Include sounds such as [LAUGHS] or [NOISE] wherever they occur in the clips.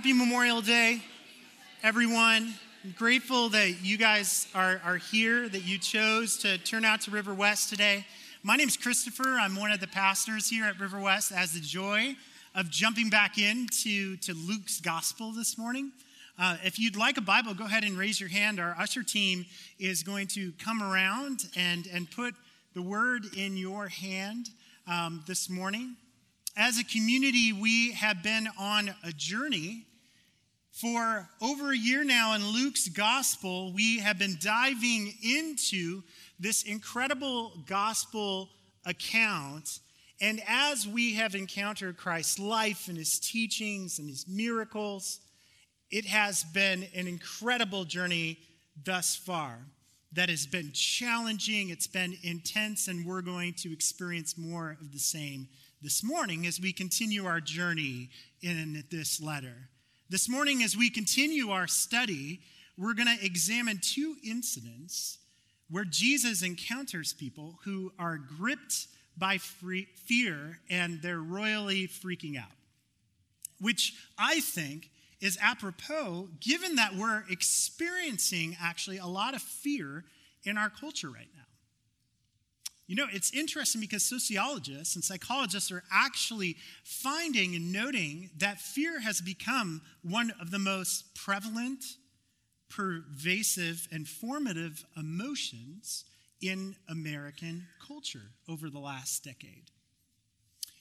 happy Memorial Day, everyone. I'm grateful that you guys are, are here, that you chose to turn out to River West today. My name is Christopher. I'm one of the pastors here at River West. As the joy of jumping back into to Luke's gospel this morning. Uh, if you'd like a Bible, go ahead and raise your hand. Our usher team is going to come around and, and put the word in your hand um, this morning. As a community, we have been on a journey. For over a year now in Luke's gospel, we have been diving into this incredible gospel account. And as we have encountered Christ's life and his teachings and his miracles, it has been an incredible journey thus far that has been challenging, it's been intense, and we're going to experience more of the same this morning as we continue our journey in this letter. This morning, as we continue our study, we're going to examine two incidents where Jesus encounters people who are gripped by free, fear and they're royally freaking out, which I think is apropos given that we're experiencing actually a lot of fear in our culture right now. You know, it's interesting because sociologists and psychologists are actually finding and noting that fear has become one of the most prevalent, pervasive, and formative emotions in American culture over the last decade.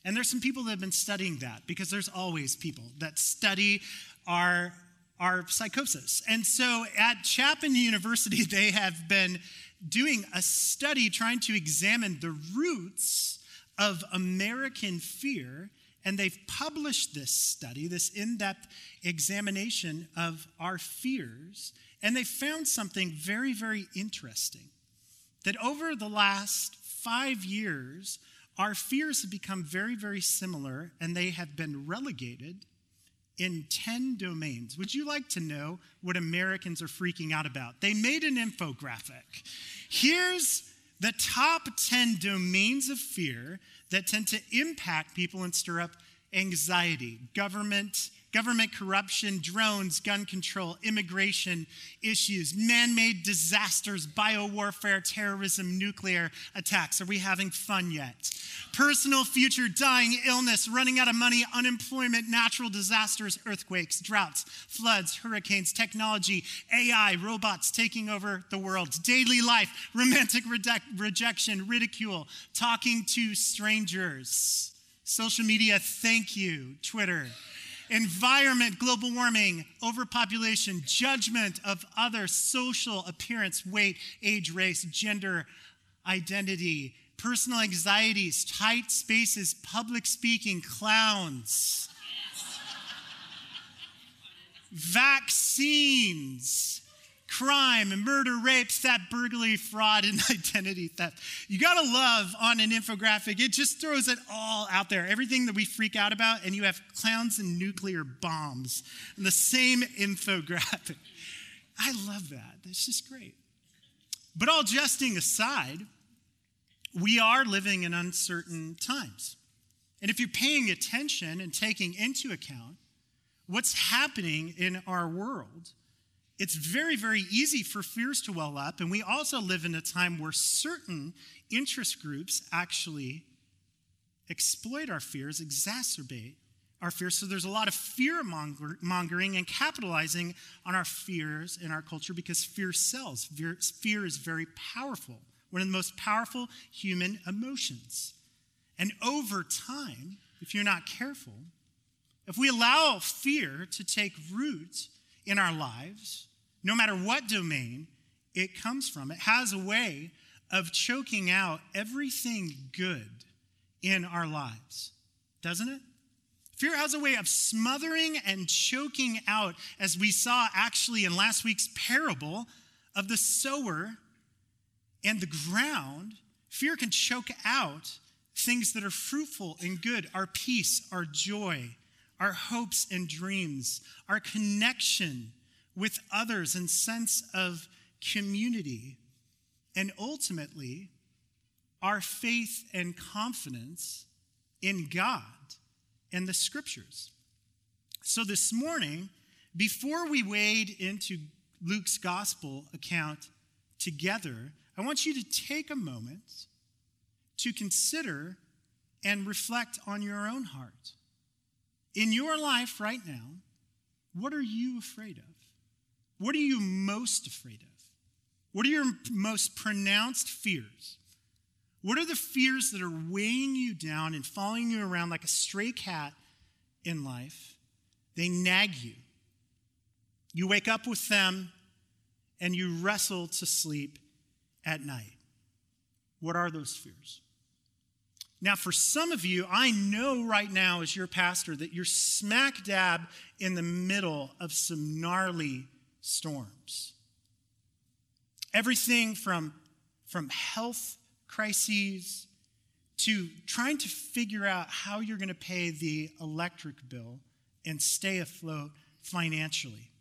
And there's some people that have been studying that because there's always people that study our, our psychosis. And so at Chapman University, [LAUGHS] they have been doing a study trying to examine the roots of American fear. And they've published this study, this in depth examination of our fears. And they found something very, very interesting that over the last five years, our fears have become very, very similar, and they have been relegated in 10 domains. Would you like to know what Americans are freaking out about? They made an infographic. Here's the top 10 domains of fear that tend to impact people and stir up anxiety government government corruption, drones, gun control, immigration issues, man made disasters, biowarfare, terrorism, nuclear attacks. Are we having fun yet? Personal future, dying, illness, running out of money, unemployment, natural disasters, earthquakes, droughts, floods, hurricanes, technology, AI, robots taking over the world, daily life, romantic rejection, ridicule, talking to strangers. Social media, thank you, Twitter environment, global warming, overpopulation, judgment of other social appearance, weight, age, race, gender, identity, personal anxieties, tight spaces, public speaking, clowns, vaccines, crime and murder, rape, theft, burglary, fraud, and [LAUGHS] identity theft. You gotta love on an infographic, it just throws it all out there. Everything that we freak out about, and you have clowns and nuclear bombs in the same [LAUGHS] infographic. I love that. That's just great. But all jesting aside, we are living in uncertain times. And if you're paying attention and taking into account what's happening in our world, it's very, very easy for fears to well up. And we also live in a time where certain interest groups actually exploit our fears, exacerbate our fears. So there's a lot of fear mongering and capitalizing on our fears in our culture because fear sells. Fear, fear is very powerful, one of the most powerful human emotions. And over time, if you're not careful, if we allow fear to take root in our lives, no matter what domain it comes from. It has a way of choking out everything good in our lives, doesn't it? Fear has a way of smothering and choking out, as we saw actually in last week's parable of the sower and the ground. Fear can choke out things that are fruitful and good our peace, our joy, our hopes and dreams, our connection with others and sense of community. And ultimately, our faith and confidence in God and the scriptures. So this morning, before we wade into Luke's gospel account together, I want you to take a moment to consider and reflect on your own heart. In your life right now, what are you afraid of? What are you most afraid of? What are your most pronounced fears? What are the fears that are weighing you down and following you around like a stray cat in life? They nag you. You wake up with them and you wrestle to sleep at night. What are those fears? Now, for some of you, I know right now as your pastor that you're smack dab in the middle of some gnarly storms. Everything from, from health crises to trying to figure out how you're going to pay the electric bill and stay afloat financially.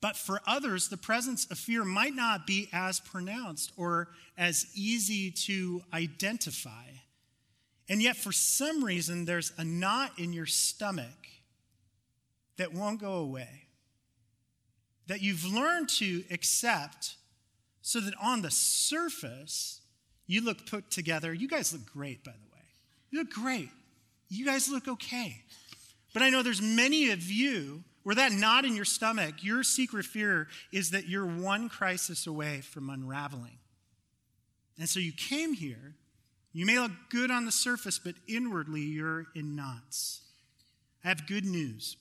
But for others, the presence of fear might not be as pronounced or as easy to identify. And yet, for some reason, there's a knot in your stomach that won't go away, that you've learned to accept so that on the surface, you look put together. You guys look great, by the way. You look great. You guys look okay. But I know there's many of you where that knot in your stomach, your secret fear is that you're one crisis away from unraveling. And so you came here. You may look good on the surface, but inwardly you're in knots. I have good news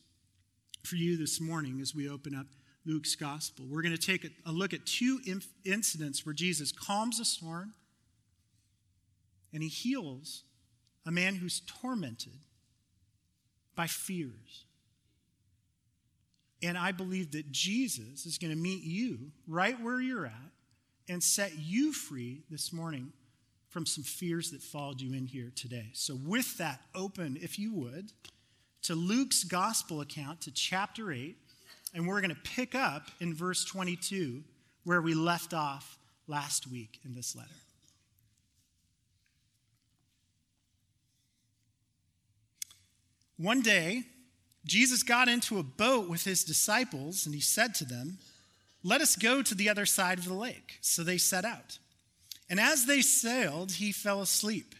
for you this morning as we open up Luke's gospel. We're going to take a, look at two incidents where Jesus calms a storm and he heals a man who's tormented by fears. And I believe that Jesus is going to meet you right where you're at and set you free this morning from some fears that followed you in here today. So, with that, open, if you would, to Luke's gospel account to chapter 8, and we're going to pick up in verse 22 where we left off last week in this letter. One day, Jesus got into a boat with his disciples, and he said to them, Let us go to the other side of the lake. So they set out. And as they sailed, he fell asleep.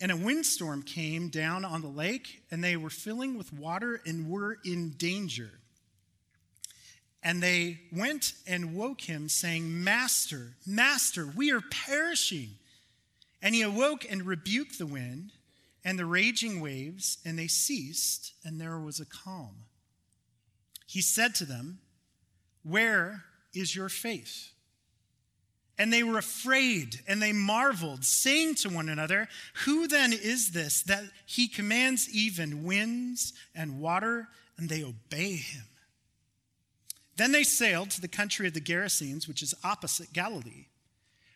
And a windstorm came down on the lake, and they were filling with water and were in danger. And they went and woke him, saying, Master, Master, we are perishing. And he awoke and rebuked the wind and the raging waves, and they ceased, and there was a calm. He said to them, Where is your faith? And they were afraid and they marveled, saying to one another, Who then is this that he commands even winds and water, and they obey him? Then they sailed to the country of the Gerasenes, which is opposite Galilee.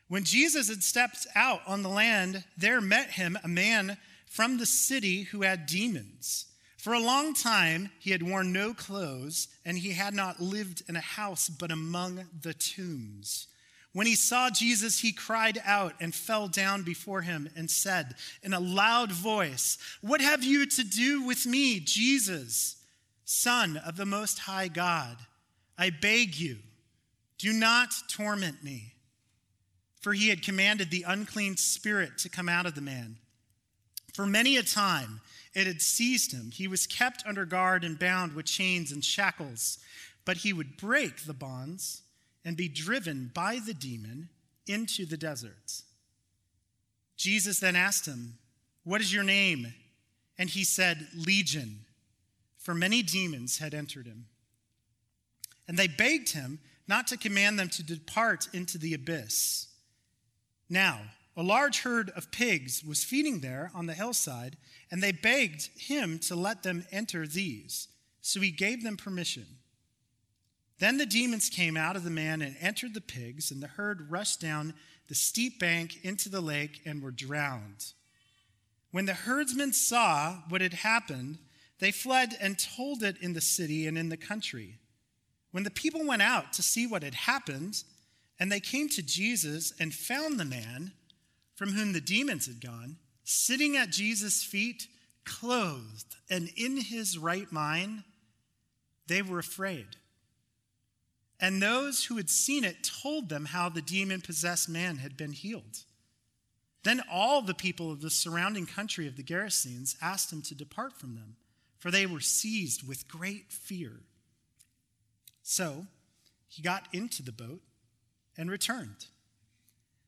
When Jesus had stepped out on the land, there met him a man from the city who had demons. For a long time, he had worn no clothes, and he had not lived in a house, but among the tombs. When he saw Jesus, he cried out and fell down before him and said in a loud voice, What have you to do with me, Jesus, Son of the Most High God? I beg you, do not torment me. For he had commanded the unclean spirit to come out of the man. For many a time it had seized him. He was kept under guard and bound with chains and shackles, but he would break the bonds and be driven by the demon into the deserts. Jesus then asked him, What is your name? And he said, Legion, for many demons had entered him. And they begged him not to command them to depart into the abyss. Now, a large herd of pigs was feeding there on the hillside, and they begged him to let them enter these. So he gave them permission. Then the demons came out of the man and entered the pigs, and the herd rushed down the steep bank into the lake and were drowned. When the herdsmen saw what had happened, they fled and told it in the city and in the country. When the people went out to see what had happened, and they came to Jesus and found the man, from whom the demons had gone, sitting at Jesus' feet, clothed, and in his right mind, they were afraid. And those who had seen it told them how the demon possessed man had been healed. Then all the people of the surrounding country of the Gerasenes asked him to depart from them, for they were seized with great fear. So he got into the boat and returned.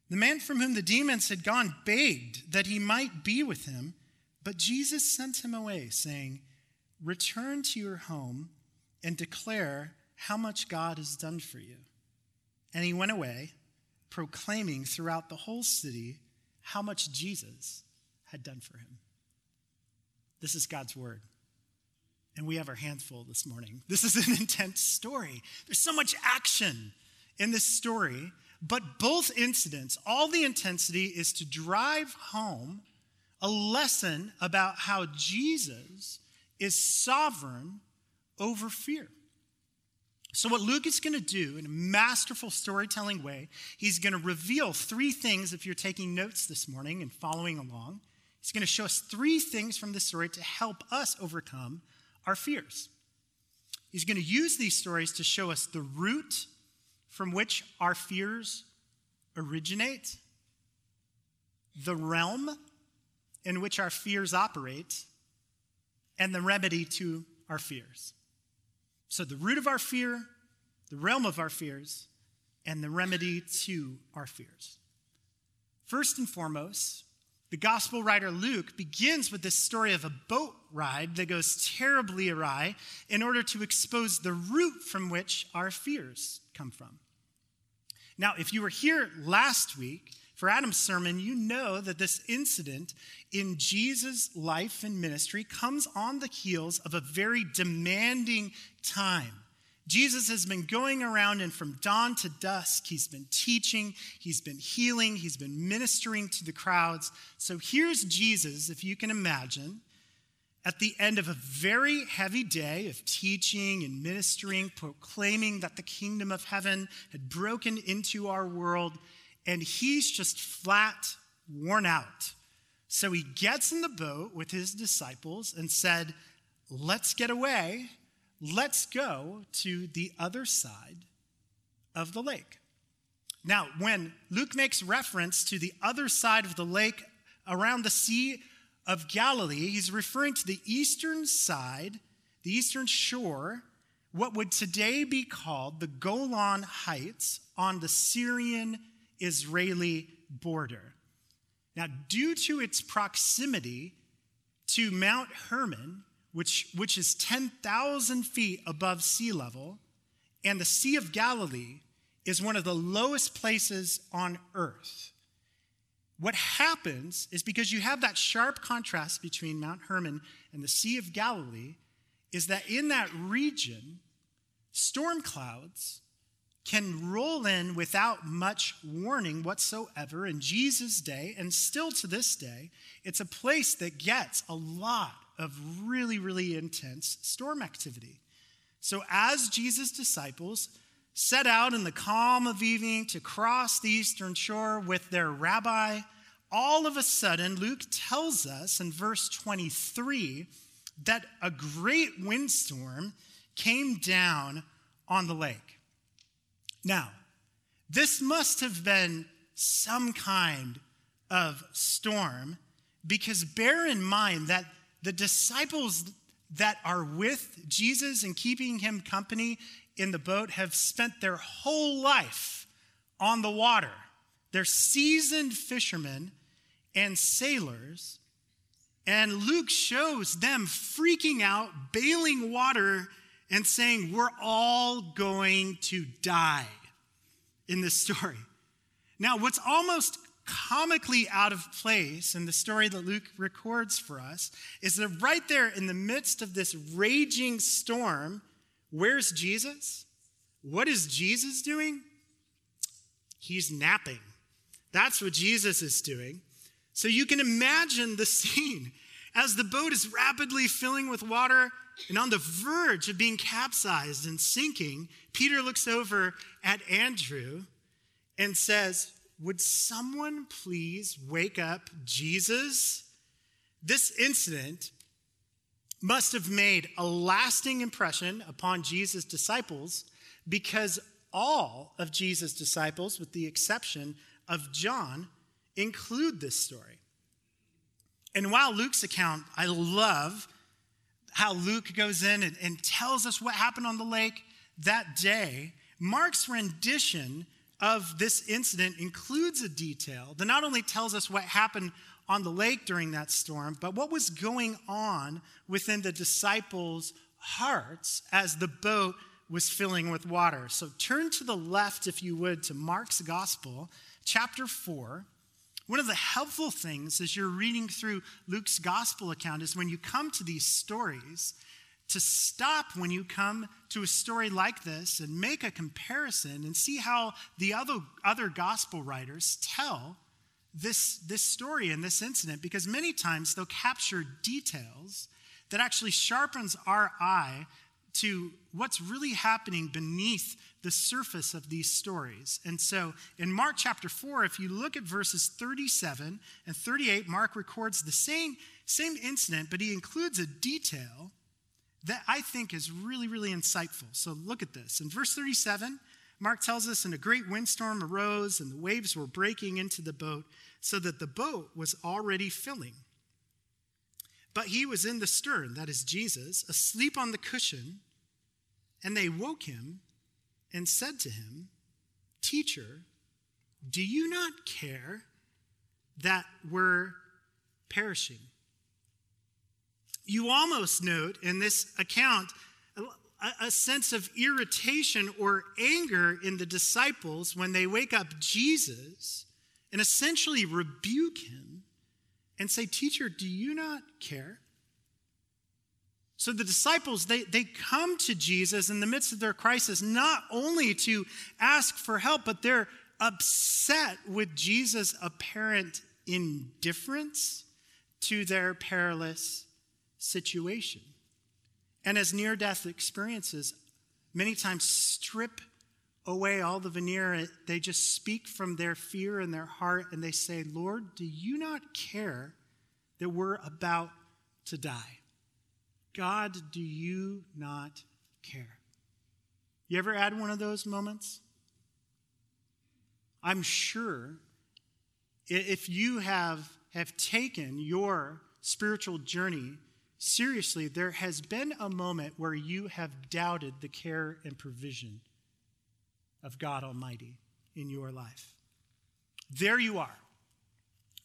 The man from whom the demons had gone begged that he might be with him, but Jesus sent him away, saying, Return to your home and declare how much God has done for you. And he went away, proclaiming throughout the whole city how much Jesus had done for him. This is God's word. And we have our hands full this morning. This is an [LAUGHS] intense story. There's so much action in this story, but both incidents, all the intensity is to drive home a lesson about how Jesus is sovereign over fear. So, what Luke is going to do in a masterful storytelling way, he's going to reveal three things if you're taking notes this morning and following along. He's going to show us three things from the story to help us overcome our fears. He's going to use these stories to show us the root from which our fears originate, the realm in which our fears operate, and the remedy to our fears. So, the root of our fear, the realm of our fears, and the remedy to our fears. First and foremost, the gospel writer Luke begins with this story of a boat ride that goes terribly awry in order to expose the root from which our fears come from. Now, if you were here last week for Adam's sermon, you know that this incident in Jesus' life and ministry comes on the heels of a very demanding time. Jesus has been going around, and from dawn to dusk, he's been teaching, he's been healing, he's been ministering to the crowds. So here's Jesus, if you can imagine, at the end of a very heavy day of teaching and ministering, proclaiming that the kingdom of heaven had broken into our world, and he's just flat worn out. So he gets in the boat with his disciples and said, Let's get away let's go to the other side of the lake. Now, when Luke makes reference to the other side of the lake around the Sea of Galilee, he's referring to the eastern side, the eastern shore, what would today be called the Golan Heights on the Syrian Israeli border. Now, due to its proximity to Mount Hermon, which, which is 10,000 feet above sea level, and the Sea of Galilee is one of the lowest places on earth. What happens is because you have that sharp contrast between Mount Hermon and the Sea of Galilee, is that in that region, storm clouds can roll in without much warning whatsoever in Jesus' day, and still to this day, it's a place that gets a lot of really, really intense storm activity. So, as Jesus' disciples set out in the calm of evening to cross the eastern shore with their rabbi, all of a sudden, Luke tells us in verse 23 that a great windstorm came down on the lake. Now, this must have been some kind of storm because bear in mind that the disciples that are with Jesus and keeping him company in the boat have spent their whole life on the water. They're seasoned fishermen and sailors. And Luke shows them freaking out, bailing water, and saying, We're all going to die in this story. Now, what's almost comically out of place in the story that Luke records for us is that right there in the midst of this raging storm, where's Jesus? What is Jesus doing? He's napping. That's what Jesus is doing. So you can imagine the [LAUGHS] scene as the boat is rapidly filling with water and on the verge of being capsized and sinking. Peter looks over at Andrew and says, would someone please wake up Jesus? This incident must have made a lasting impression upon Jesus' disciples because all of Jesus' disciples, with the exception of John, include this story. And while Luke's account, I love how Luke goes in and, and tells us what happened on the lake that day, Mark's rendition of this incident includes a detail that not only tells us what happened on the lake during that storm, but what was going on within the disciples' hearts as the boat was filling with water. So turn to the left, if you would, to Mark's Gospel, chapter 4. One of the helpful things as you're reading through Luke's Gospel account is when you come to these stories, to stop when you come to a story like this and make a comparison and see how the other, other gospel writers tell this, this story and this incident because many times they'll capture details that actually sharpens our eye to what's really happening beneath the surface of these stories. And so in Mark chapter 4, if you look at verses 37 and 38, Mark records the same, same incident, but he includes a detail that I think is really, really insightful. So look at this. In verse 37, Mark tells us, and a great windstorm arose, and the waves were breaking into the boat, so that the boat was already filling. But he was in the stern, that is Jesus, asleep on the cushion, and they woke him and said to him, Teacher, do you not care that we're perishing? You almost note in this account a, a sense of irritation or anger in the disciples when they wake up Jesus and essentially rebuke him and say, Teacher, do you not care? So the disciples, they, they come to Jesus in the midst of their crisis, not only to ask for help, but they're upset with Jesus' apparent indifference to their perilous situation. And as near death experiences, many times strip away all the veneer. They just speak from their fear in their heart and they say, Lord, do you not care that we're about to die? God, do you not care? You ever had one of those moments? I'm sure if you have, have taken your spiritual journey seriously, there has been a moment where you have doubted the care and provision of God Almighty in your life. There you are,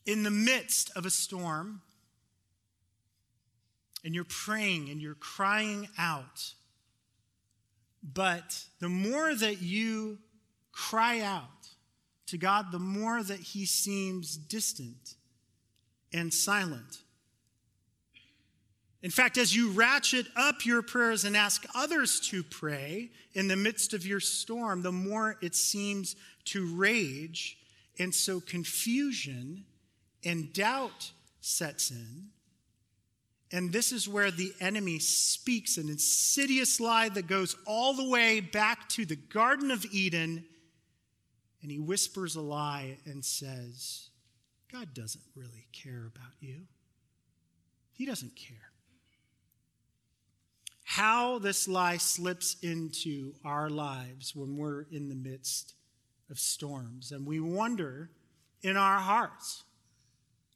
in the midst of a storm, and you're praying and you're crying out. But the more that you cry out to God, the more that He seems distant and silent. In fact, as you ratchet up your prayers and ask others to pray in the midst of your storm, the more it seems to rage. And so confusion and doubt sets in. And this is where the enemy speaks an insidious lie that goes all the way back to the Garden of Eden. And he whispers a lie and says, God doesn't really care about you. He doesn't care how this lie slips into our lives when we're in the midst of storms. And we wonder in our hearts,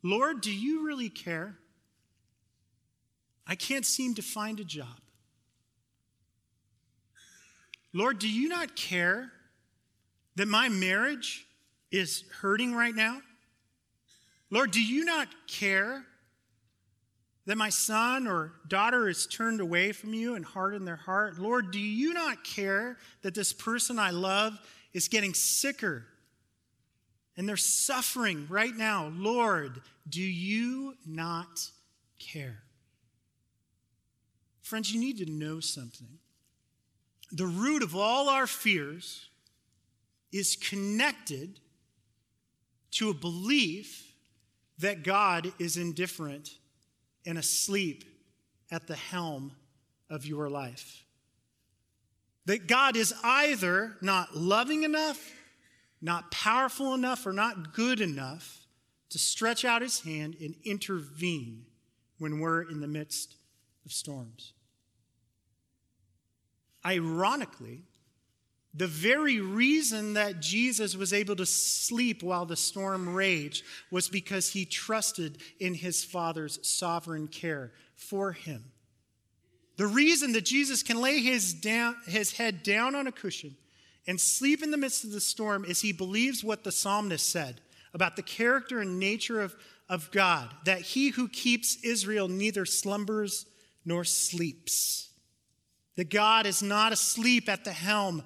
Lord, do you really care? I can't seem to find a job. Lord, do you not care that my marriage is hurting right now? Lord, do you not care that my son or daughter is turned away from you and hardened their heart? Lord, do you not care that this person I love is getting sicker and they're suffering right now? Lord, do you not care? Friends, you need to know something. The root of all our fears is connected to a belief that God is indifferent and asleep at the helm of your life. That God is either not loving enough, not powerful enough, or not good enough to stretch out his hand and intervene when we're in the midst of storms. Ironically, the very reason that Jesus was able to sleep while the storm raged was because he trusted in his Father's sovereign care for him. The reason that Jesus can lay his, down, his head down on a cushion and sleep in the midst of the storm is he believes what the psalmist said about the character and nature of, of God, that he who keeps Israel neither slumbers nor sleeps. That God is not asleep at the helm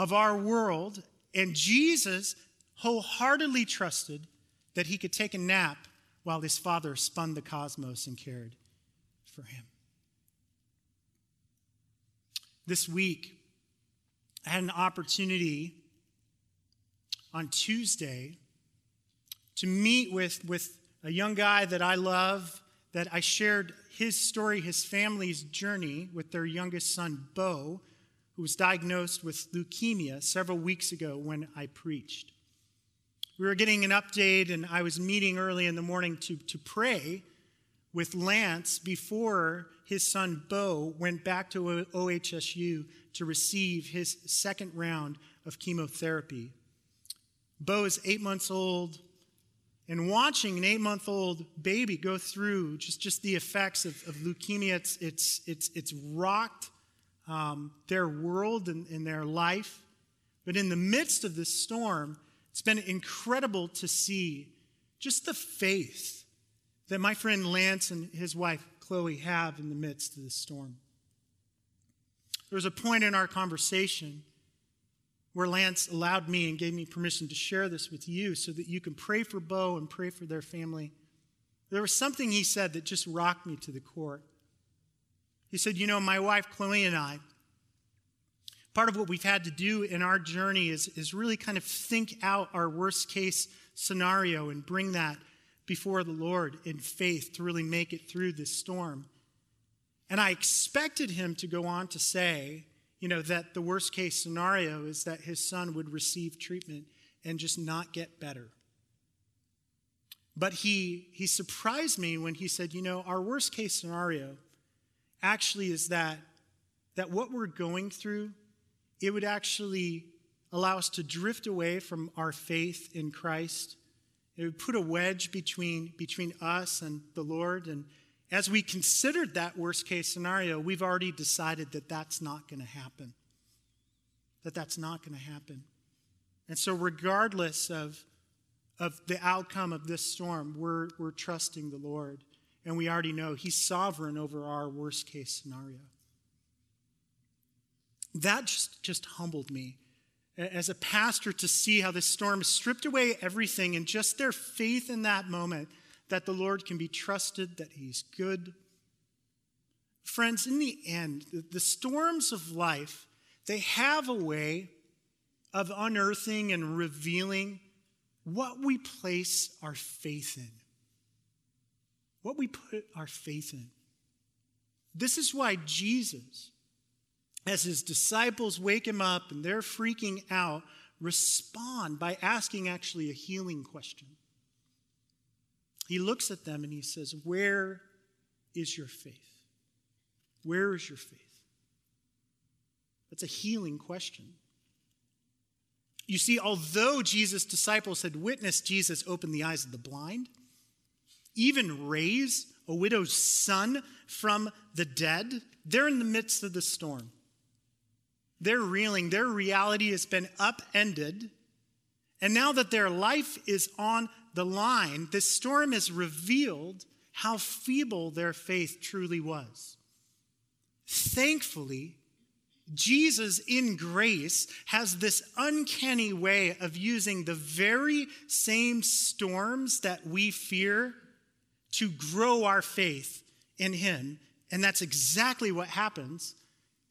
of our world, and Jesus wholeheartedly trusted that he could take a nap while his father spun the cosmos and cared for him. This week, I had an opportunity on Tuesday to meet with, with a young guy that I love, that I shared his story, his family's journey with their youngest son, Bo, who was diagnosed with leukemia several weeks ago when I preached. We were getting an update, and I was meeting early in the morning to, to pray with Lance before his son Bo went back to OHSU to receive his second round of chemotherapy. Bo is eight months old, and watching an eight month old baby go through just, just the effects of, of leukemia, it's, it's, it's, it's rocked um, their world and, and their life. But in the midst of this storm, it's been incredible to see just the faith that my friend Lance and his wife Chloe have in the midst of the storm. There was a point in our conversation where Lance allowed me and gave me permission to share this with you so that you can pray for Bo and pray for their family. There was something he said that just rocked me to the core. He said, You know, my wife Chloe and I, part of what we've had to do in our journey is, is really kind of think out our worst case scenario and bring that before the Lord in faith to really make it through this storm. And I expected him to go on to say, you know, that the worst case scenario is that his son would receive treatment and just not get better. But he, he surprised me when he said, you know, our worst case scenario actually is that, that what we're going through, it would actually allow us to drift away from our faith in Christ. It would put a wedge between, between us and the Lord. And as we considered that worst case scenario, we've already decided that that's not going to happen. That that's not going to happen. And so, regardless of, of the outcome of this storm, we're, we're trusting the Lord. And we already know He's sovereign over our worst case scenario. That just, just humbled me as a pastor to see how this storm stripped away everything and just their faith in that moment that the Lord can be trusted, that He's good. Friends, in the end, the storms of life, they have a way of unearthing and revealing what we place our faith in what we put our faith in. This is why Jesus, as his disciples wake him up and they're freaking out, respond by asking actually a healing question. He looks at them and he says, Where is your faith? Where is your faith? That's a healing question. You see, although Jesus' disciples had witnessed Jesus open the eyes of the blind, even raise a widow's son from the dead, they're in the midst of the storm. They're reeling. Their reality has been upended. And now that their life is on the line, this storm has revealed how feeble their faith truly was. Thankfully, Jesus in grace has this uncanny way of using the very same storms that we fear to grow our faith in him. And that's exactly what happens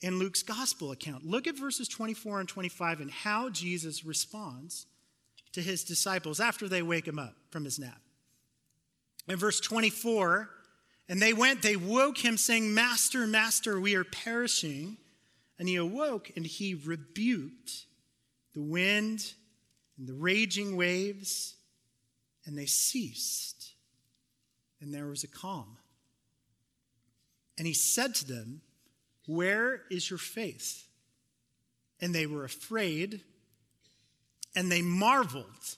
in Luke's gospel account. Look at verses 24 and 25 and how Jesus responds to his disciples after they wake him up from his nap. In verse 24, and they went, they woke him, saying, Master, Master, we are perishing. And he awoke and he rebuked the wind and the raging waves, and they ceased and there was a calm. And he said to them, Where is your faith? And they were afraid and they marveled,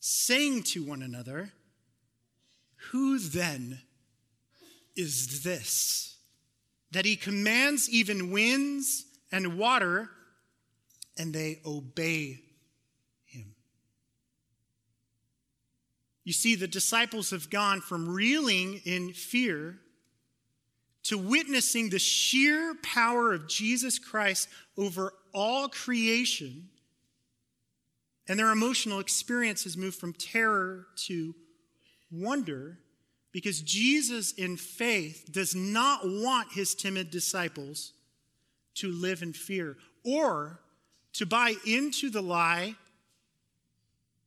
saying to one another, Who then is this? That he commands even winds and water, and they obey You see, the disciples have gone from reeling in fear to witnessing the sheer power of Jesus Christ over all creation and their emotional experience has moved from terror to wonder because Jesus, in faith, does not want his timid disciples to live in fear or to buy into the lie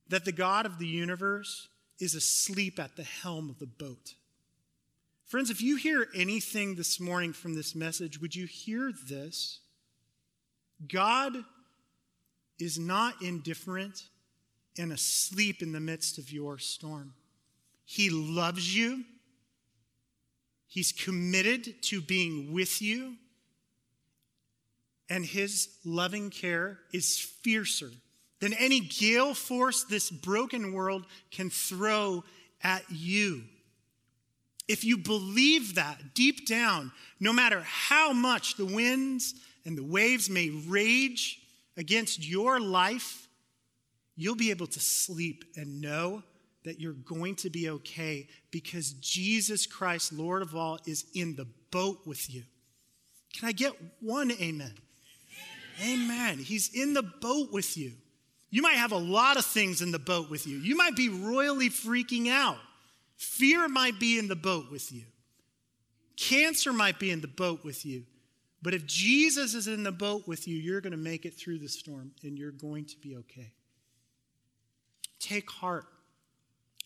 that the God of the universe is asleep at the helm of the boat. Friends, if you hear anything this morning from this message, would you hear this? God is not indifferent and asleep in the midst of your storm. He loves you. He's committed to being with you. And his loving care is fiercer than any gale force this broken world can throw at you. If you believe that deep down, no matter how much the winds and the waves may rage, against your life, you'll be able to sleep and know that you're going to be okay because Jesus Christ, Lord of all, is in the boat with you. Can I get one amen? Amen. amen. He's in the boat with you. You might have a lot of things in the boat with you. You might be royally freaking out. Fear might be in the boat with you. Cancer might be in the boat with you. But if Jesus is in the boat with you, you're going to make it through the storm and you're going to be okay. Take heart.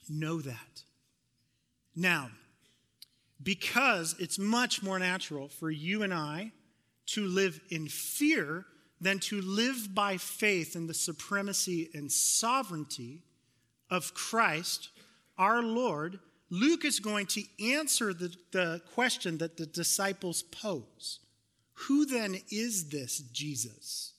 Know that. Now, because it's much more natural for you and I to live in fear than to live by faith in the supremacy and sovereignty of Christ, our Lord, Luke is going to answer the, the question that the disciples pose. Who then is this Jesus?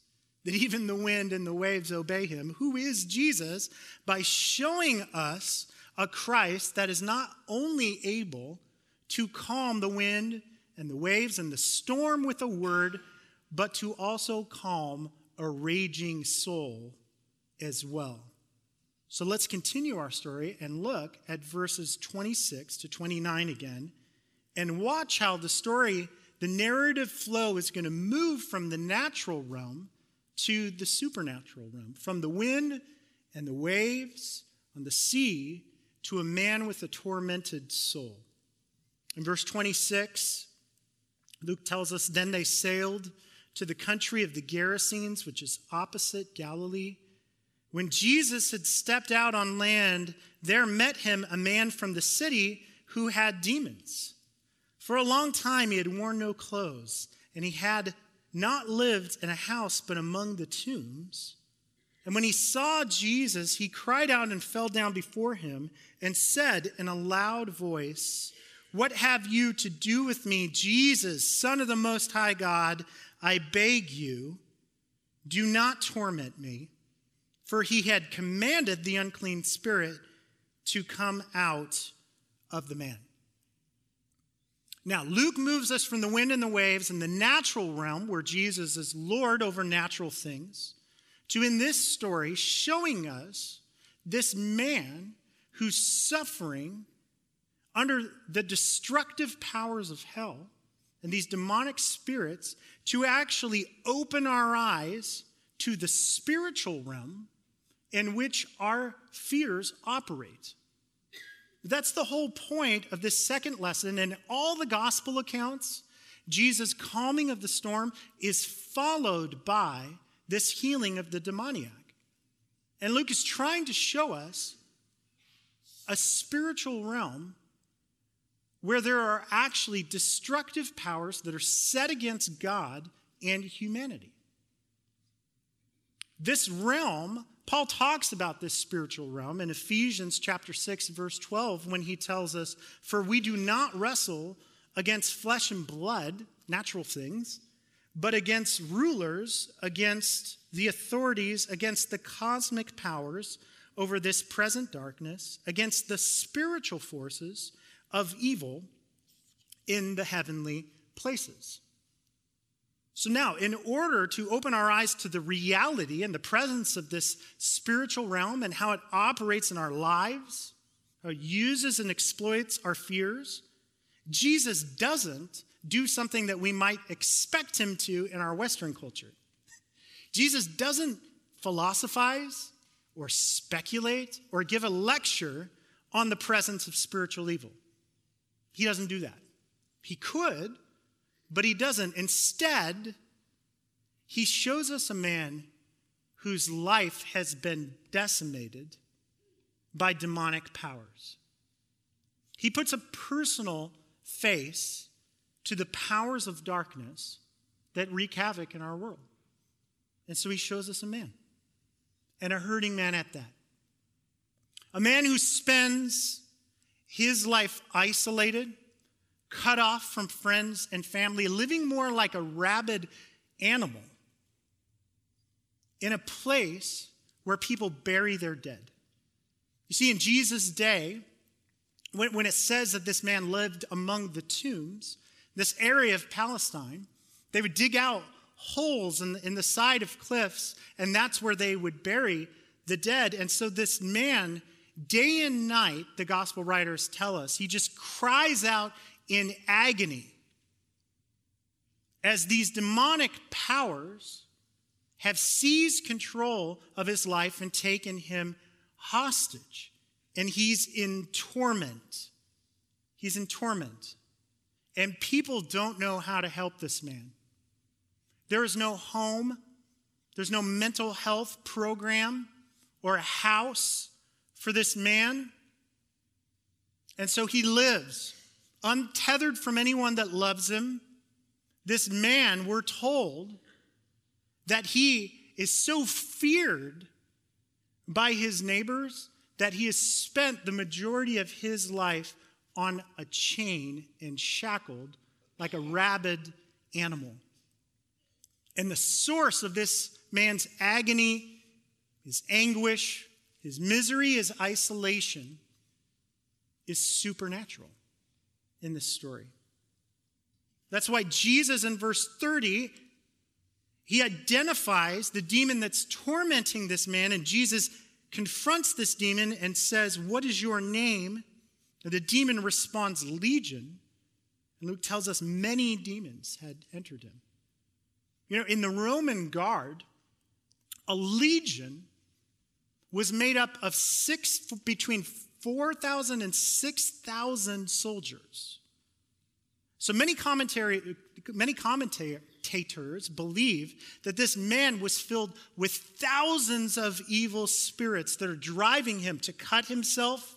That even the wind and the waves obey him. Who is Jesus? By showing us a Christ that is not only able to calm the wind and the waves and the storm with a word, but to also calm a raging soul as well. So let's continue our story and look at verses 26 to 29 again and watch how the story the narrative flow is going to move from the natural realm to the supernatural realm, from the wind and the waves on the sea to a man with a tormented soul. In verse 26, Luke tells us then they sailed to the country of the Gerasenes, which is opposite Galilee. When Jesus had stepped out on land, there met him a man from the city who had demons. For a long time he had worn no clothes, and he had not lived in a house but among the tombs. And when he saw Jesus, he cried out and fell down before him and said in a loud voice, What have you to do with me, Jesus, Son of the Most High God? I beg you, do not torment me. For he had commanded the unclean spirit to come out of the man. Now, Luke moves us from the wind and the waves in the natural realm, where Jesus is Lord over natural things, to in this story showing us this man who's suffering under the destructive powers of hell and these demonic spirits to actually open our eyes to the spiritual realm in which our fears operate. That's the whole point of this second lesson. In all the gospel accounts, Jesus' calming of the storm is followed by this healing of the demoniac. And Luke is trying to show us a spiritual realm where there are actually destructive powers that are set against God and humanity. This realm Paul talks about this spiritual realm in Ephesians chapter 6 verse 12 when he tells us for we do not wrestle against flesh and blood, natural things, but against rulers, against the authorities, against the cosmic powers over this present darkness, against the spiritual forces of evil in the heavenly places. So, now, in order to open our eyes to the reality and the presence of this spiritual realm and how it operates in our lives, how it uses and exploits our fears, Jesus doesn't do something that we might expect him to in our Western culture. Jesus doesn't philosophize or speculate or give a lecture on the presence of spiritual evil. He doesn't do that. He could, but he doesn't. Instead, he shows us a man whose life has been decimated by demonic powers. He puts a personal face to the powers of darkness that wreak havoc in our world. And so he shows us a man, and a hurting man at that. A man who spends his life isolated, cut off from friends and family, living more like a rabid animal in a place where people bury their dead. You see, in Jesus' day, when, when it says that this man lived among the tombs, this area of Palestine, they would dig out holes in the, in the side of cliffs, and that's where they would bury the dead. And so this man, day and night, the gospel writers tell us, he just cries out in agony as these demonic powers have seized control of his life and taken him hostage. And he's in torment. He's in torment. And people don't know how to help this man. There is no home, there's no mental health program or a house for this man. And so he lives untethered from anyone that loves him. This man, we're told, that he is so feared by his neighbors that he has spent the majority of his life on a chain and shackled like a rabid animal. And the source of this man's agony, his anguish, his misery, his isolation is supernatural in this story. That's why Jesus in verse 30, he identifies the demon that's tormenting this man, and Jesus confronts this demon and says, What is your name? The demon responds, Legion. And Luke tells us many demons had entered him. You know, in the Roman guard, a legion was made up of six, between 4,000 and 6,000 soldiers. So many, commentary, many commentators believe that this man was filled with thousands of evil spirits that are driving him to cut himself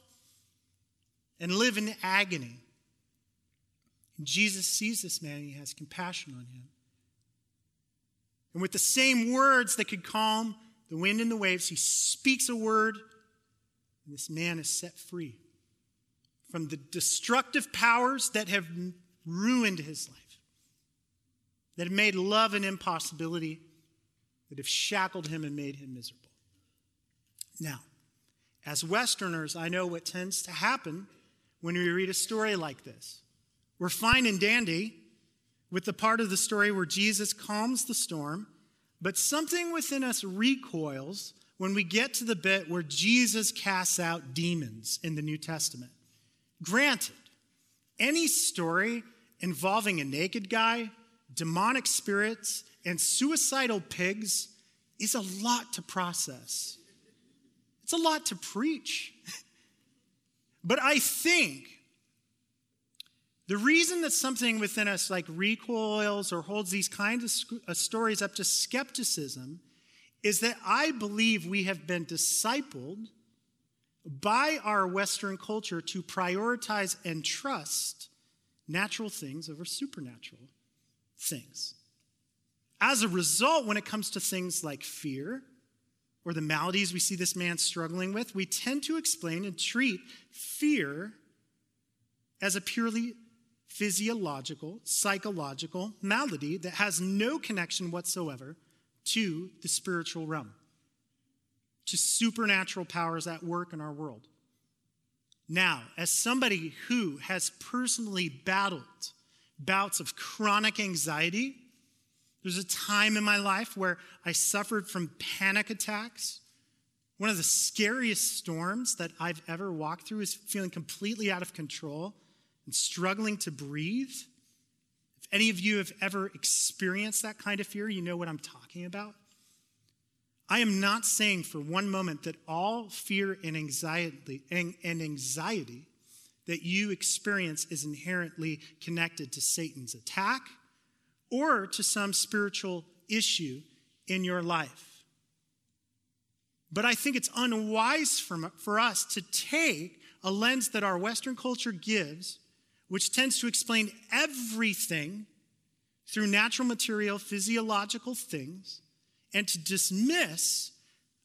and live in agony. And Jesus sees this man and he has compassion on him. And with the same words that could calm the wind and the waves, he speaks a word, and this man is set free from the destructive powers that have ruined his life, that have made love an impossibility, that have shackled him and made him miserable. Now, as Westerners, I know what tends to happen when we read a story like this. We're fine and dandy with the part of the story where Jesus calms the storm, but something within us recoils when we get to the bit where Jesus casts out demons in the New Testament. Granted, any story involving a naked guy, demonic spirits, and suicidal pigs is a lot to process. It's a lot to preach. [LAUGHS] but I think the reason that something within us like recoils or holds these kinds of uh, stories up to skepticism is that I believe we have been discipled by our Western culture to prioritize and trust natural things over supernatural things. As a result, when it comes to things like fear or the maladies we see this man struggling with, we tend to explain and treat fear as a purely physiological, psychological malady that has no connection whatsoever to the spiritual realm, to supernatural powers at work in our world. Now, as somebody who has personally battled bouts of chronic anxiety, there's a time in my life where I suffered from panic attacks. One of the scariest storms that I've ever walked through is feeling completely out of control and struggling to breathe. If any of you have ever experienced that kind of fear, you know what I'm talking about. I am not saying for one moment that all fear and anxiety and, anxiety that you experience is inherently connected to Satan's attack or to some spiritual issue in your life. But I think it's unwise for, for us to take a lens that our Western culture gives, which tends to explain everything through natural material, physiological things, and to dismiss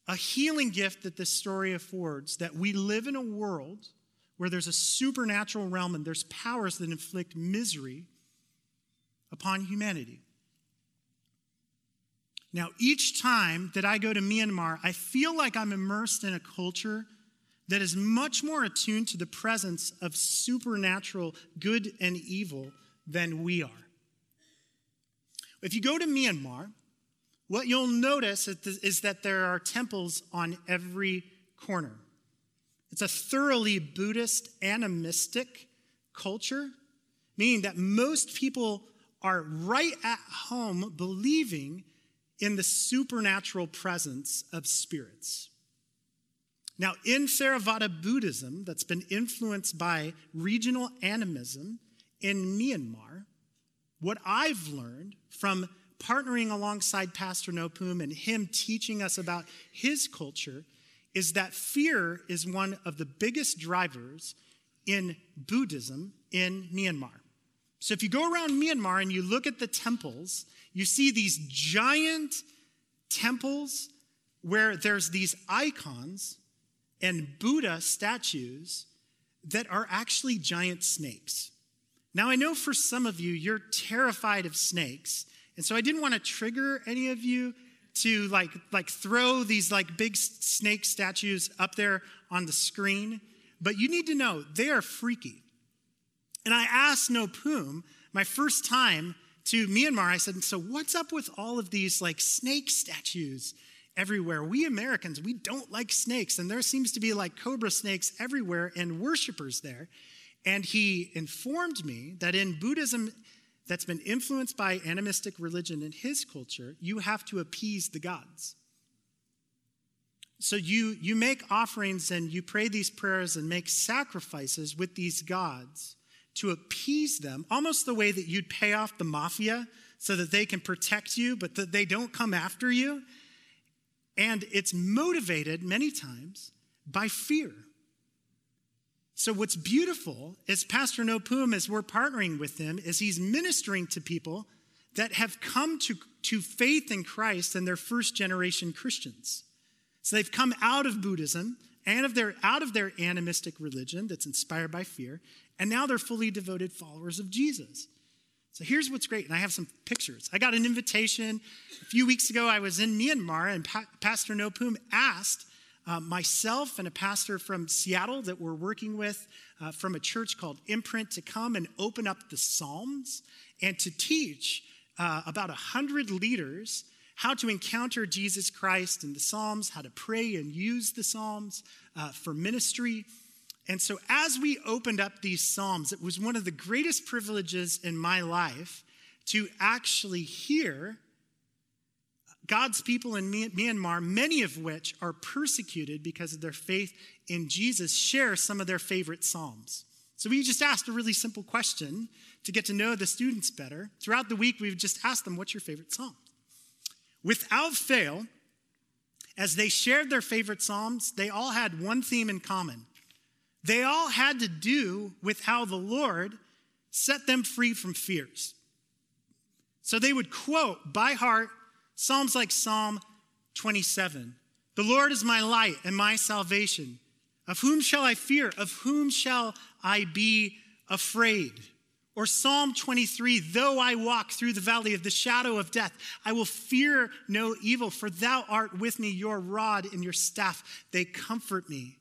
a healing gift that this story affords that we live in a world where there's a supernatural realm and there's powers that inflict misery upon humanity. Now, each time that I go to Myanmar, I feel like I'm immersed in a culture that is much more attuned to the presence of supernatural good and evil than we are. If you go to Myanmar, what you'll notice is that there are temples on every corner. It's a thoroughly Buddhist animistic culture, meaning that most people are right at home believing in the supernatural presence of spirits. Now, in Theravada Buddhism, that's been influenced by regional animism in Myanmar, what I've learned from partnering alongside Pastor Nopum and him teaching us about his culture is that fear is one of the biggest drivers in Buddhism in Myanmar. So if you go around Myanmar and you look at the temples, you see these giant temples where there's these icons and Buddha statues that are actually giant snakes. Now, I know for some of you, you're terrified of snakes. And so I didn't want to trigger any of you to like, like throw these like big snake statues up there on the screen. But you need to know they are freaky. And I asked Nopum my first time to Myanmar, I said, so what's up with all of these like snake statues everywhere? We Americans, we don't like snakes, and there seems to be like cobra snakes everywhere and worshipers there. And he informed me that in Buddhism that's been influenced by animistic religion in his culture, you have to appease the gods. So you, you make offerings and you pray these prayers and make sacrifices with these gods to appease them, almost the way that you'd pay off the mafia so that they can protect you, but that they don't come after you. And it's motivated many times by fear. So, what's beautiful is Pastor Nopum, as we're partnering with him, is he's ministering to people that have come to, to faith in Christ and they're first generation Christians. So, they've come out of Buddhism and of their, out of their animistic religion that's inspired by fear, and now they're fully devoted followers of Jesus. So here's what's great, and I have some pictures. I got an invitation a few weeks ago. I was in Myanmar, and pa- Pastor Nopum asked uh, myself and a pastor from Seattle that we're working with uh, from a church called Imprint to come and open up the Psalms and to teach uh, about 100 leaders how to encounter Jesus Christ in the Psalms, how to pray and use the Psalms uh, for ministry. And so, as we opened up these Psalms, it was one of the greatest privileges in my life to actually hear God's people in Myanmar, many of which are persecuted because of their faith in Jesus, share some of their favorite Psalms. So we just asked a really simple question to get to know the students better. Throughout the week, we've just asked them, What's your favorite Psalm? Without fail, as they shared their favorite Psalms, they all had one theme in common. They all had to do with how the Lord set them free from fears. So they would quote by heart Psalms like Psalm 27 The Lord is my light and my salvation. Of whom shall I fear? Of whom shall I be afraid? Or Psalm 23 Though I walk through the valley of the shadow of death, I will fear no evil, for thou art with me, your rod and your staff, they comfort me.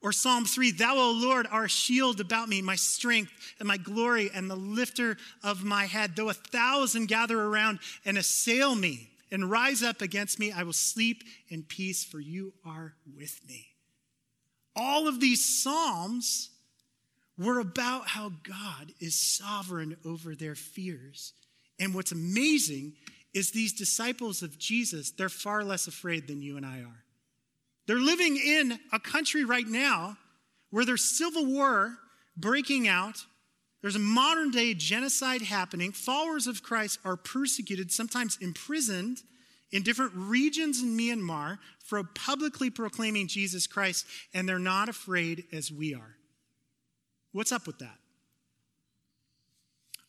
Or Psalm 3 Thou, O Lord, are shield about me, my strength and my glory and the lifter of my head. Though a thousand gather around and assail me and rise up against me, I will sleep in peace, for you are with me. All of these Psalms were about how God is sovereign over their fears. And what's amazing is these disciples of Jesus, they're far less afraid than you and I are. They're living in a country right now where there's civil war breaking out. There's a modern day genocide happening. Followers of Christ are persecuted, sometimes imprisoned in different regions in Myanmar for publicly proclaiming Jesus Christ, and they're not afraid as we are. What's up with that?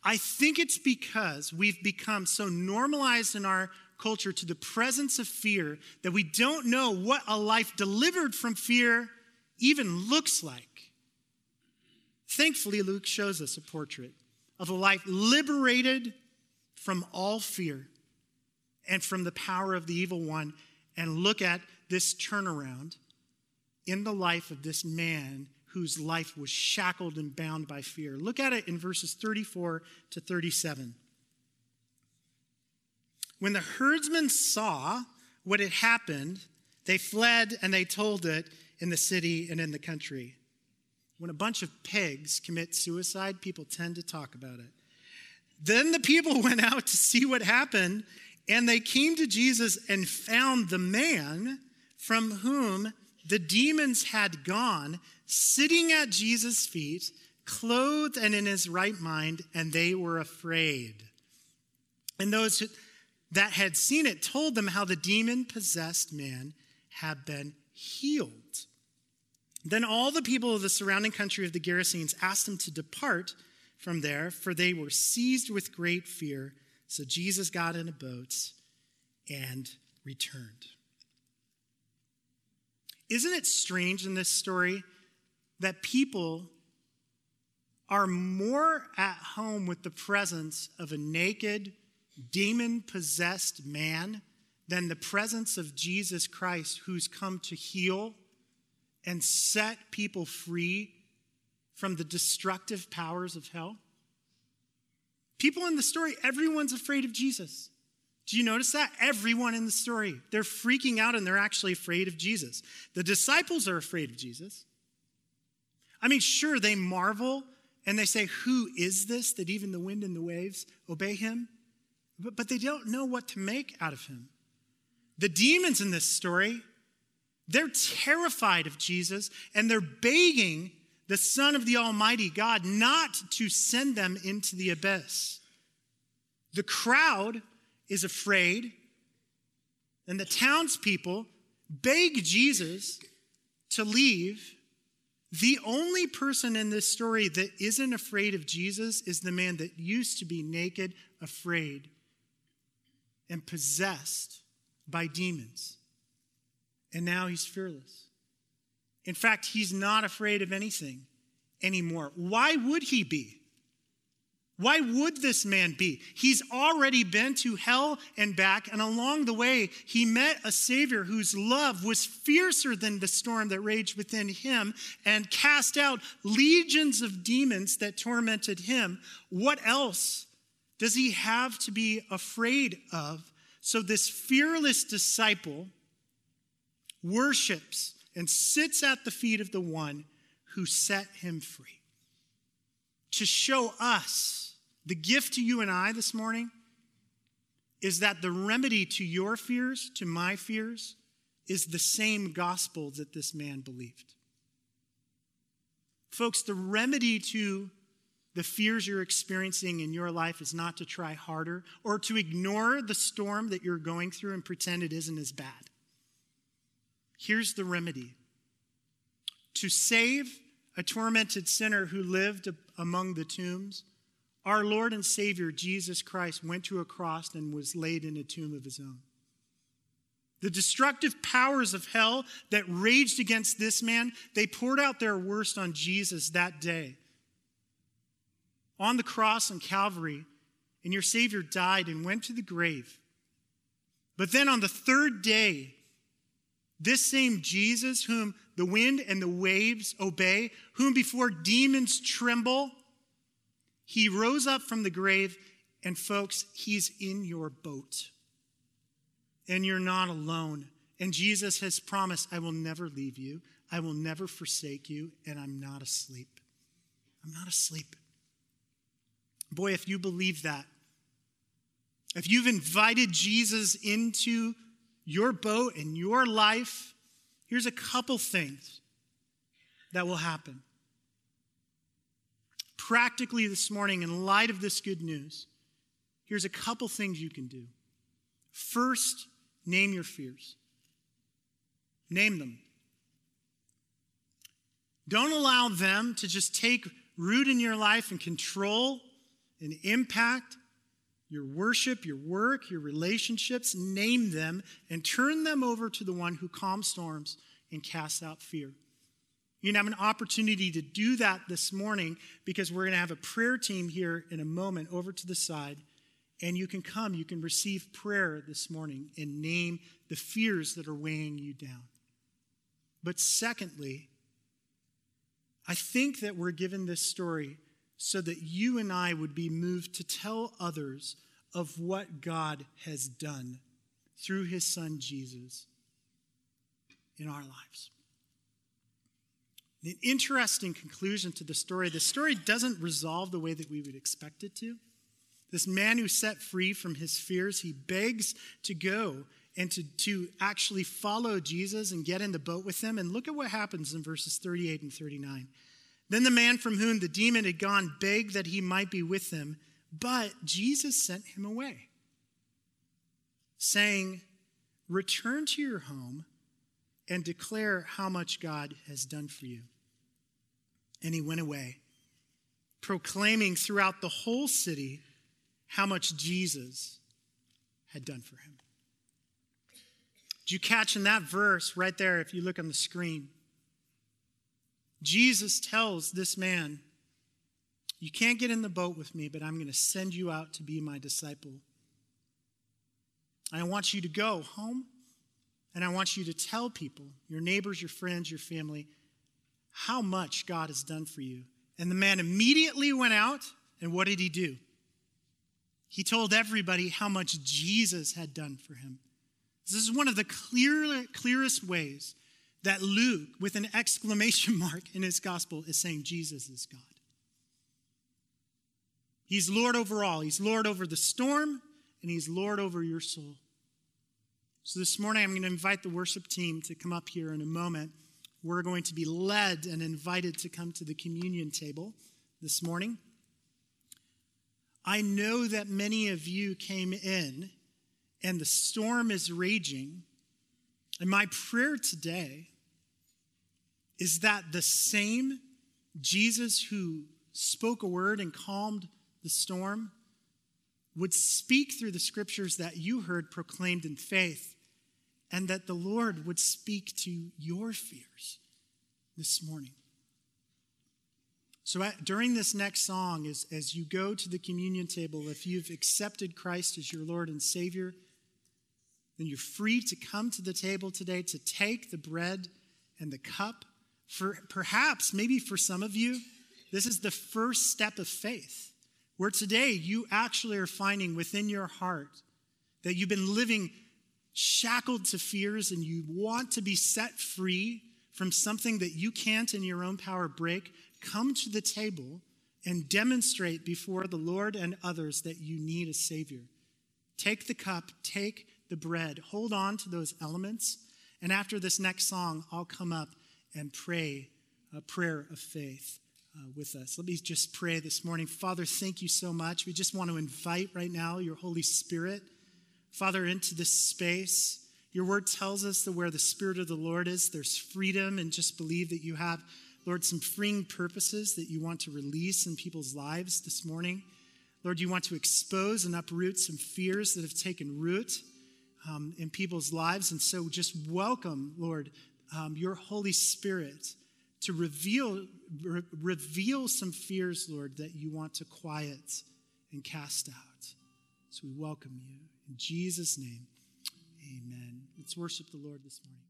I think it's because we've become so normalized in our culture to the presence of fear that we don't know what a life delivered from fear even looks like. Thankfully, Luke shows us a portrait of a life liberated from all fear and from the power of the evil one. And look at this turnaround in the life of this man whose life was shackled and bound by fear. Look at it in verses 34 to 37. When the herdsmen saw what had happened, they fled and they told it in the city and in the country. When a bunch of pigs commit suicide, people tend to talk about it. Then the people [LAUGHS] went out to see what happened, and they came to Jesus and found the man from whom the demons had gone sitting at Jesus' feet, clothed and in his right mind, and they were afraid. And those that had seen it told them how the demon possessed man had been healed. Then all the people of the surrounding country of the Gerasenes asked him to depart from there, for they were seized with great fear. So Jesus got in a boat and returned. Isn't it strange in this story that people are more at home with the presence of a naked, demon possessed man than the presence of Jesus Christ, who's come to heal and set people free from the destructive powers of hell? People in the story, everyone's afraid of Jesus. Do you notice that? Everyone in the story, they're freaking out and they're actually afraid of Jesus. The disciples are afraid of Jesus. I mean, sure, they marvel and they say, Who is this that even the wind and the waves obey him? But, but they don't know what to make out of him. The demons in this story, they're terrified of Jesus and they're begging the Son of the Almighty God not to send them into the abyss. The crowd is afraid, and the townspeople beg Jesus to leave. The only person in this story that isn't afraid of Jesus is the man that used to be naked, afraid, and possessed by demons. And now he's fearless. In fact, he's not afraid of anything anymore. Why would he be? Why would this man be? He's already been to hell and back, and along the way, he met a Savior whose love was fiercer than the storm that raged within him and cast out legions of demons that tormented him. What else does he have to be afraid of? So, this fearless disciple worships and sits at the feet of the one who set him free. To show us, the gift to you and I this morning is that the remedy to your fears, to my fears, is the same gospel that this man believed. Folks, the remedy to the fears you're experiencing in your life is not to try harder or to ignore the storm that you're going through and pretend it isn't as bad. Here's the remedy to save a tormented sinner who lived among the tombs, our Lord and Savior Jesus Christ went to a cross and was laid in a tomb of his own. The destructive powers of hell that raged against this man, they poured out their worst on Jesus that day on the cross on Calvary, and your Savior died and went to the grave. But then on the third day, this same Jesus, whom the wind and the waves obey, whom before demons tremble, he rose up from the grave, and folks, he's in your boat. And you're not alone. And Jesus has promised, I will never leave you, I will never forsake you, and I'm not asleep. I'm not asleep. Boy, if you believe that, if you've invited Jesus into your boat and your life, here's a couple things that will happen practically this morning, in light of this good news, here's a couple things you can do. First, name your fears. Name them. Don't allow them to just take root in your life and control and impact your worship, your work, your relationships. Name them and turn them over to the one who calms storms and casts out fear. You can have an opportunity to do that this morning because we're going to have a prayer team here in a moment over to the side. And you can come, you can receive prayer this morning and name the fears that are weighing you down. But secondly, I think that we're given this story so that you and I would be moved to tell others of what God has done through his son Jesus in our lives. An interesting conclusion to the story. The story doesn't resolve the way that we would expect it to. This man who set free from his fears, he begs to go and to, to actually follow Jesus and get in the boat with him. And look at what happens in verses 38 and 39. Then the man from whom the demon had gone begged that he might be with them, but Jesus sent him away, saying, Return to your home and declare how much God has done for you. And he went away, proclaiming throughout the whole city how much Jesus had done for him. Did you catch in that verse right there if you look on the screen? Jesus tells this man, You can't get in the boat with me, but I'm going to send you out to be my disciple. I want you to go home and I want you to tell people, your neighbors, your friends, your family, how much God has done for you. And the man immediately went out, and what did he do? He told everybody how much Jesus had done for him. This is one of the clear, clearest ways that Luke, with an exclamation [LAUGHS] mark in his gospel, is saying Jesus is God. He's Lord over all. He's Lord over the storm, and He's Lord over your soul. So this morning, I'm going to invite the worship team to come up here in a moment. We're going to be led and invited to come to the communion table this morning. I know that many of you came in and the storm is raging. And my prayer today is that the same Jesus who spoke a word and calmed the storm would speak through the scriptures that you heard proclaimed in faith and that the Lord would speak to your fears this morning. So, at, during this next song, as, as you go to the communion table, if you've accepted Christ as your Lord and Savior, then you're free to come to the table today to take the bread and the cup. For perhaps, maybe for some of you, this is the first step of faith, where today you actually are finding within your heart that you've been living shackled to fears and you want to be set free from something that you can't in your own power break, come to the table and demonstrate before the Lord and others that you need a Savior. Take the cup, take the bread, hold on to those elements. And after this next song, I'll come up and pray a prayer of faith uh, with us. Let me just pray this morning. Father, thank you so much. We just want to invite right now your Holy Spirit Father, into this space. Your word tells us that where the Spirit of the Lord is, there's freedom, and just believe that you have, Lord, some freeing purposes that you want to release in people's lives this morning. Lord, you want to expose and uproot some fears that have taken root um, in people's lives. And so just welcome, Lord, um, your Holy Spirit to reveal, re- reveal some fears, Lord, that you want to quiet and cast out. So we welcome you. In Jesus' name, amen. Let's worship the Lord this morning.